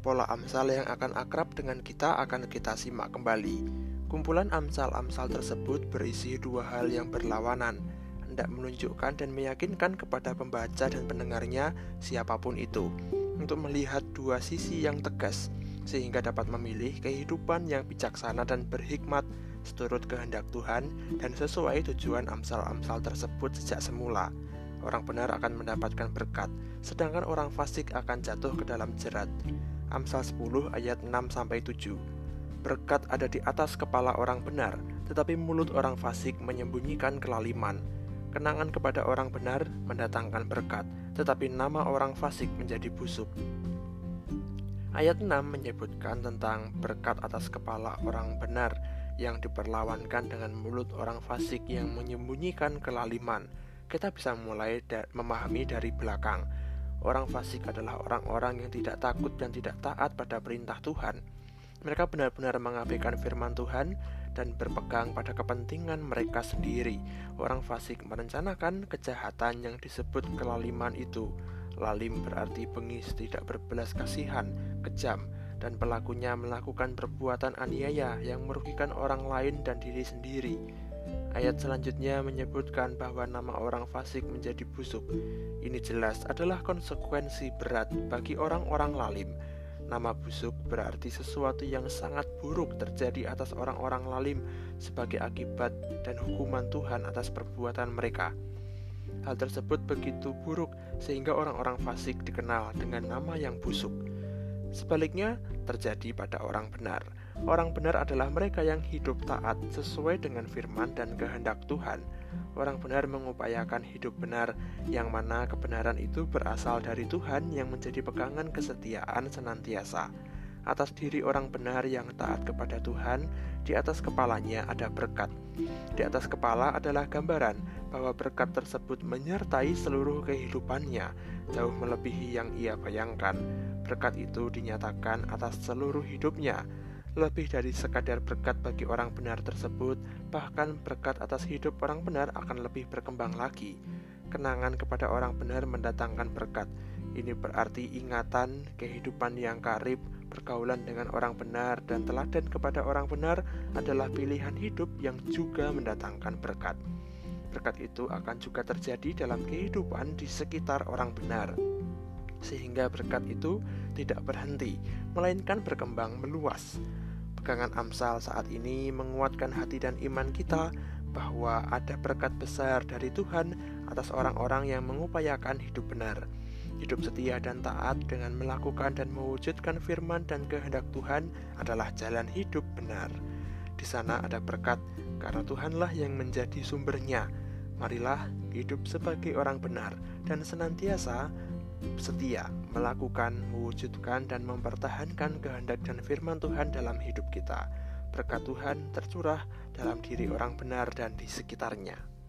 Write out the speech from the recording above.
pola Amsal yang akan akrab dengan kita akan kita simak kembali. Kumpulan Amsal-Amsal tersebut berisi dua hal yang berlawanan, hendak menunjukkan dan meyakinkan kepada pembaca dan pendengarnya siapa pun itu, untuk melihat dua sisi yang tegas, sehingga dapat memilih kehidupan yang bijaksana dan berhikmat seturut kehendak Tuhan dan sesuai tujuan Amsal-Amsal tersebut sejak semula orang benar akan mendapatkan berkat, sedangkan orang fasik akan jatuh ke dalam jerat. Amsal 10 ayat 6 sampai 7. Berkat ada di atas kepala orang benar, tetapi mulut orang fasik menyembunyikan kelaliman. Kenangan kepada orang benar mendatangkan berkat, tetapi nama orang fasik menjadi busuk. Ayat 6 menyebutkan tentang berkat atas kepala orang benar yang diperlawankan dengan mulut orang fasik yang menyembunyikan kelaliman kita bisa mulai da memahami dari belakang. Orang fasik adalah orang-orang yang tidak takut dan tidak taat pada perintah Tuhan. Mereka benar-benar mengabaikan firman Tuhan dan berpegang pada kepentingan mereka sendiri. Orang fasik merencanakan kejahatan yang disebut kelaliman itu. Lalim berarti bengis, tidak berbelas kasihan, kejam, dan pelakunya melakukan perbuatan aniaya yang merugikan orang lain dan diri sendiri. Ayat selanjutnya menyebutkan bahwa nama orang fasik menjadi busuk. Ini jelas adalah konsekuensi berat bagi orang-orang lalim. Nama busuk berarti sesuatu yang sangat buruk terjadi atas orang-orang lalim sebagai akibat dan hukuman Tuhan atas perbuatan mereka. Hal tersebut begitu buruk sehingga orang-orang fasik dikenal dengan nama yang busuk. Sebaliknya, terjadi pada orang benar. Orang benar adalah mereka yang hidup taat sesuai dengan firman dan kehendak Tuhan. Orang benar mengupayakan hidup benar, yang mana kebenaran itu berasal dari Tuhan yang menjadi pegangan kesetiaan senantiasa. Atas diri orang benar yang taat kepada Tuhan, di atas kepalanya ada berkat. Di atas kepala adalah gambaran bahwa berkat tersebut menyertai seluruh kehidupannya, jauh melebihi yang ia bayangkan. Berkat itu dinyatakan atas seluruh hidupnya lebih dari sekadar berkat bagi orang benar tersebut, bahkan berkat atas hidup orang benar akan lebih berkembang lagi. Kenangan kepada orang benar mendatangkan berkat. Ini berarti ingatan, kehidupan yang karib, pergaulan dengan orang benar, dan teladan kepada orang benar adalah pilihan hidup yang juga mendatangkan berkat. Berkat itu akan juga terjadi dalam kehidupan di sekitar orang benar sehingga berkat itu tidak berhenti, melainkan berkembang meluas. Pegangan Amsal saat ini menguatkan hati dan iman kita bahwa ada berkat besar dari Tuhan atas orang-orang yang mengupayakan hidup benar, hidup setia dan taat dengan melakukan dan mewujudkan firman dan kehendak Tuhan adalah jalan hidup benar. Di sana ada berkat karena Tuhanlah yang menjadi sumbernya. Marilah hidup sebagai orang benar dan senantiasa setia melakukan, mewujudkan, dan mempertahankan kehendak dan firman Tuhan dalam hidup kita. Berkat Tuhan tercurah dalam diri orang benar dan di sekitarnya.